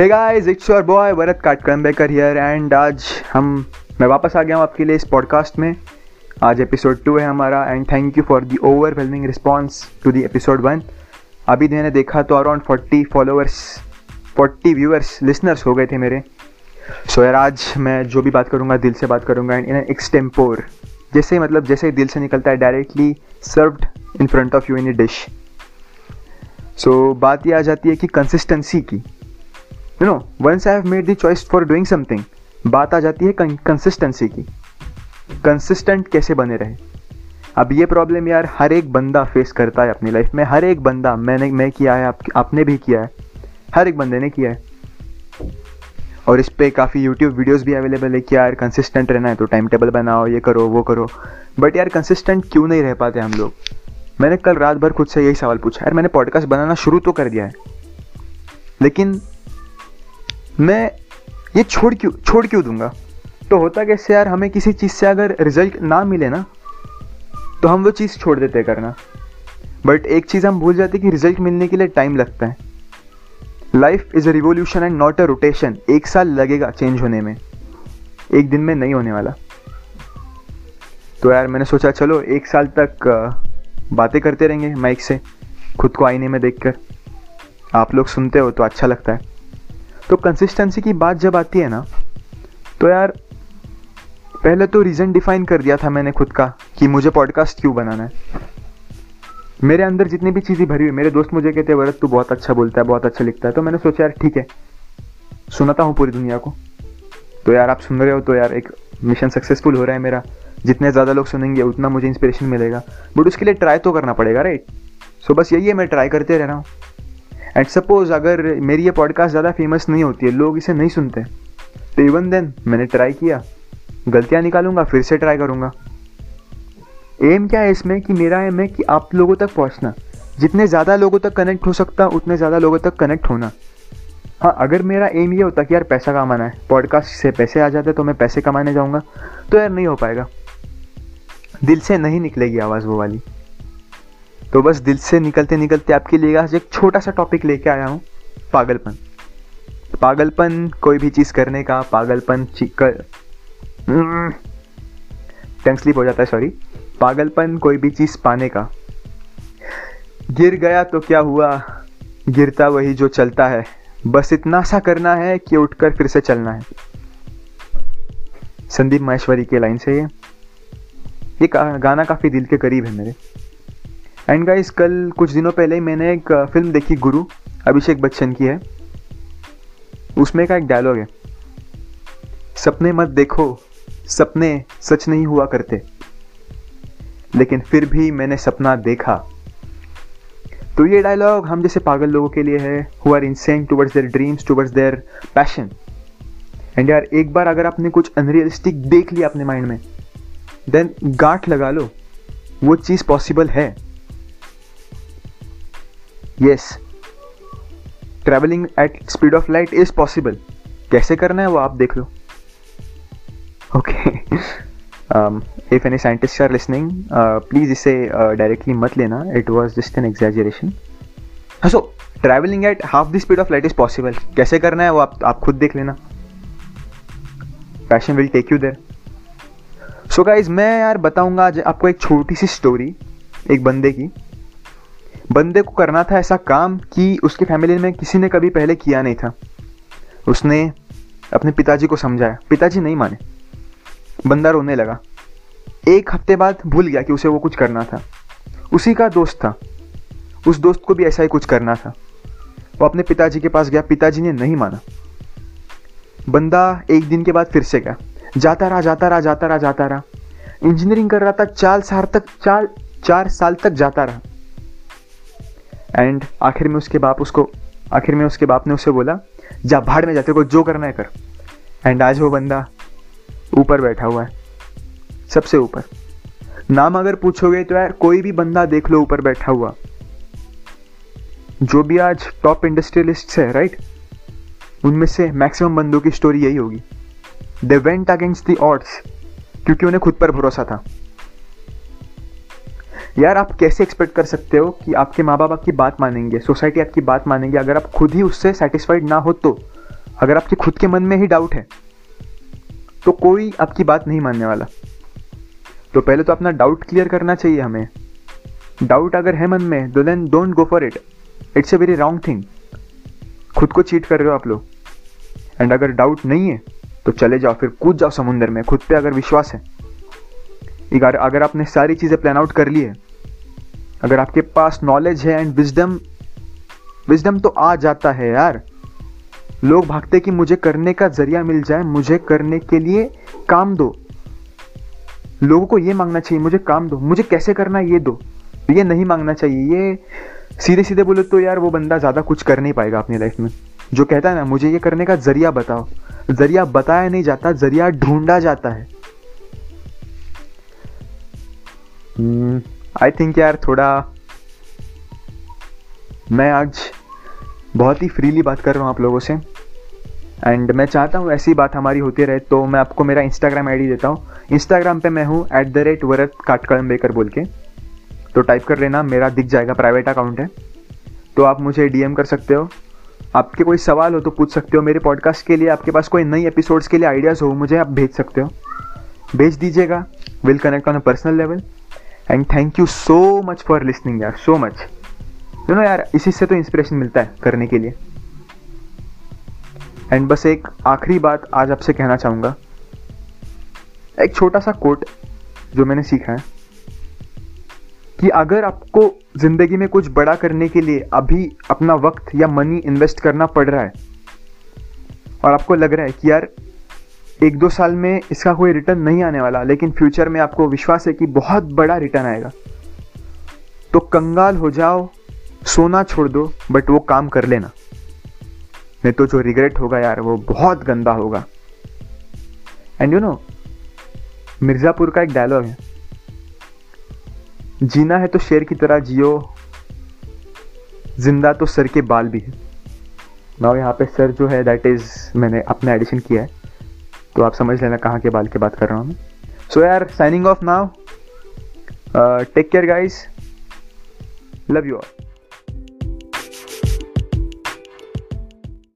Hey guys it's your boy Bharat Katkambekar here and आज हम, मैं वापस आ गया हूँ आपके लिए इस पॉडकास्ट में। आज एपिसोड टू है हमारा and thank you for the overwhelming response to the episode one अभी मैंने देखा तो around forty followers forty viewers listeners हो गए थे मेरे। सो so यार आज मैं जो भी बात करूँगा, दिल से बात करूँगा एंड इन एन एक्सटेम्पोर जैसे मतलब जैसे दिल से निकलता है directly served in front of you in a dish so बात ये आ जाती है कि कंसिस्टेंसी की। You know once I have made the choice for doing something बात आ जाती है कंसिस्टेंसी की। कंसिस्टेंट कैसे बने रहे? अब ये प्रॉब्लम यार हर एक बंदा फेस करता है अपनी लाइफ में। हर एक बंदा मैंने मैं किया है आप, आपने भी किया है। हर एक बंदे ने किया है। और इस पर काफ़ी यूट्यूब वीडियोस भी अवेलेबल है कि यार कंसिस्टेंट रहना है तो टाइम टेबल बनाओ ये करो वो करो। बट यार कंसिस्टेंट क्यों नहीं रह पाते हम लोग? मैंने कल रात भर खुद से यही सवाल पूछा। यार मैंने पॉडकास्ट बनाना शुरू तो कर दिया है। लेकिन मैं ये छोड़ क्यों छोड़ क्यों दूँगा? तो होता कैसे यार, हमें किसी चीज़ से अगर रिज़ल्ट ना मिले ना तो हम वो चीज़ छोड़ देते करना। बट एक चीज़ हम भूल जाते कि रिज़ल्ट मिलने के लिए टाइम लगता है। Life is a revolution and not a rotation एक साल लगेगा चेंज होने में। एक दिन में नहीं होने वाला। तो यार मैंने सोचा, चलो एक साल तक बातें करते रहेंगे माइक से, खुद को आईने में देखकर। आप लोग सुनते हो तो अच्छा लगता है। तो कंसिस्टेंसी की बात जब आती है ना तो यार, पहले तो रीज़न डिफाइन कर दिया था मैंने खुद का कि मुझे पॉडकास्ट क्यों बनाना है। मेरे अंदर जितनी भी चीज़ें भरी हुई, मेरे दोस्त मुझे कहते वरत तू बहुत अच्छा बोलता है, बहुत अच्छा लिखता है। तो मैंने सोचा, यार, ठीक है, सुनाता हूँ पूरी दुनिया को। तो यार, आप सुन रहे हो तो यार, एक मिशन सक्सेसफुल हो रहा है मेरा। जितने ज़्यादा लोग सुनेंगे, उतना मुझे इंस्पिरेशन मिलेगा। बट उसके लिए ट्राई तो करना पड़ेगा राइट सो बस यही है, मैं ट्राई करते रह रहा हूँ। एंड सपोज़ अगर मेरी ये पॉडकास्ट ज़्यादा फ़ेमस नहीं होती है, लोग इसे नहीं सुनते तो इवन देन मैंने ट्राई किया। गलतियाँ निकालूँगा, फिर से ट्राई करूँगा। एम क्या है इसमें कि मेरा एम है कि आप लोगों तक पहुँचना। जितने ज़्यादा लोगों तक कनेक्ट हो सकता, उतने ज़्यादा लोगों तक कनेक्ट होना। हाँ अगर मेरा एम ये होता कि यार पैसा कमाना है पॉडकास्ट से पैसे आ जाते तो मैं पैसे कमाने जाऊँगा तो यार नहीं हो पाएगा। दिल से नहीं निकलेगी आवाज़ वो वाली। तो बस दिल से निकलते निकलते आपके लिए आज एक छोटा सा टॉपिक लेके आया हूँ, पागलपन। पागलपन कोई भी चीज़ करने का, पागलपन कर टंग स्लिप हो जाता है सॉरी पागलपन कोई भी चीज़ पाने का। गिर गया तो क्या हुआ? गिरता वही जो चलता है। बस इतना सा करना है कि उठकर फिर से चलना है। संदीप माहेश्वरी के लाइन से ये। ये गाना काफ़ी दिल के करीब है मेरे। एंड गाइस कल कुछ दिनों पहले ही मैंने एक फ़िल्म देखी, गुरु, अभिषेक बच्चन की है। उसमें का एक डायलॉग है। सपने मत देखो, सपने सच नहीं हुआ करते। लेकिन फिर भी मैंने सपना देखा। तो ये डायलॉग हम जैसे पागल लोगों के लिए है who are intent towards their dreams towards their passion and यार, एक बार अगर आपने कुछ अनरियलिस्टिक देख लिया अपने माइंड में देन गांठ लगा लो। वो चीज़ पॉसिबल है। Yes travelling at speed of light is possible कैसे करना है वो आप देख लो। Okay if any scientist are listening please इसे डायरेक्टली uh, मत लेना। It was just an exaggeration so travelling at half the speed of light is possible कैसे करना है वो आप आप खुद देख लेना। Passion will take you there so guys मैं यार बताऊँगा आज आपको एक छोटी सी स्टोरी एक बंदे की। बंदे को करना था ऐसा काम कि उसके फैमिली में किसी ने कभी पहले किया नहीं था। उसने अपने पिताजी को समझाया। पिताजी नहीं माने। बंदा रोने लगा। एक हफ़्ते बाद भूल गया कि उसे वो कुछ करना था। उसी का दोस्त था। उस दोस्त को भी ऐसा ही कुछ करना था। वो अपने पिताजी के पास गया। पिताजी ने नहीं माना। बंदा एक दिन के बाद फिर से गया। जाता रहा जाता रहा जाता रहा जाता रहा। इंजीनियरिंग कर रहा था। चार साल तक, चार चार साल तक जाता रहा। एंड आखिर में उसके बाप उसको, आखिर में उसके बाप ने उसे बोला, जा भाड़ में जाते को जो करना है कर. एंड आज वो बंदा ऊपर बैठा हुआ है, सबसे ऊपर। नाम अगर पूछोगे तो यार कोई भी बंदा देख लो ऊपर बैठा हुआ। जो भी आज टॉप इंडस्ट्रियलिस्ट है राइट उनमें से मैक्सिमम बंदों की स्टोरी यही होगी। They went against the odds क्योंकि उन्हें खुद पर भरोसा था। यार आप कैसे एक्सपेक्ट कर सकते हो कि आपके माँ बाप आपकी बात मानेंगे? सोसाइटी आपकी बात मानेंगे। अगर आप खुद ही उससे सेटिस्फाइड ना हो तो। अगर आपके खुद के मन में ही डाउट है तो कोई आपकी बात नहीं मानने वाला। तो पहले तो अपना डाउट क्लियर करना चाहिए हमें। डाउट अगर है मन में तो then don't go for it it's a very wrong thing खुद को चीट कर रहे हो आप लोग। एंड अगर डाउट नहीं है तो चले जाओ फिर, कूद जाओ समुंदर में। खुद पे अगर विश्वास है अगर अगर आपने सारी चीज़ें प्लान आउट कर ली है, अगर आपके पास नॉलेज है एंड विजडम विजडम तो आ जाता है यार। लोग भागते कि मुझे करने का ज़रिया मिल जाए, मुझे करने के लिए काम दो। लोगों को ये मांगना चाहिए, मुझे काम दो, मुझे कैसे करना ये दो। ये नहीं मांगना चाहिए, ये सीधे सीधे बोले तो यार वो बंदा ज़्यादा कुछ कर नहीं पाएगा अपनी लाइफ में। जो कहता है ना, मुझे ये करने का ज़रिया बताओ। ज़रिया बताया नहीं जाता, ज़रिया ढूंढा जाता है। आई hmm, थिंक यार थोड़ा मैं आज बहुत ही फ्रीली बात कर रहा हूँ आप लोगों से। एंड मैं चाहता हूँ ऐसी बात हमारी होती रहे तो मैं आपको मेरा इंस्टाग्राम आईडी देता हूँ। इंस्टाग्राम पे मैं हूँ एट द रेट वरत काटकड़म बेकर बोल के। तो टाइप कर लेना मेरा दिख जाएगा प्राइवेट अकाउंट है। तो आप मुझे डीएम कर सकते हो। आपके कोई सवाल हो तो पूछ सकते हो। मेरे पॉडकास्ट के लिए आपके पास कोई नई एपिसोड्स के लिए आइडियाज़ हो मुझे आप भेज सकते हो। भेज दीजिएगा। Will connect on a personal level and thank you so much for listening यार सो मच यू नो यार इसी से तो इंस्पिरेशन मिलता है करने के लिए। एंड बस एक आखिरी बात आज आपसे कहना चाहूँगा। एक छोटा सा कोट जो मैंने सीखा है कि अगर आपको ज़िंदगी में कुछ बड़ा करने के लिए अभी अपना वक्त या मनी इन्वेस्ट करना पड़ रहा है, और आपको लग रहा है कि यार एक दो साल में इसका कोई रिटर्न नहीं आने वाला, लेकिन फ्यूचर में आपको विश्वास है कि बहुत बड़ा रिटर्न आएगा। तो कंगाल हो जाओ, सोना छोड़ दो बट वो काम कर लेना। नहीं तो जो रिग्रेट होगा यार, वो बहुत गंदा होगा। एंड यू नो मिर्ज़ापुर का एक डायलॉग है। जीना है तो शेर की तरह जियो, ज़िंदा तो सर के बाल भी है। ना यहाँ पे सर जो है दैट इज़ मैंने अपना एडिशन किया है। तो आप समझ लेना कहाँ के बाल की बात कर रहा हूँ मैं। सो यार signing off now take care guys love you all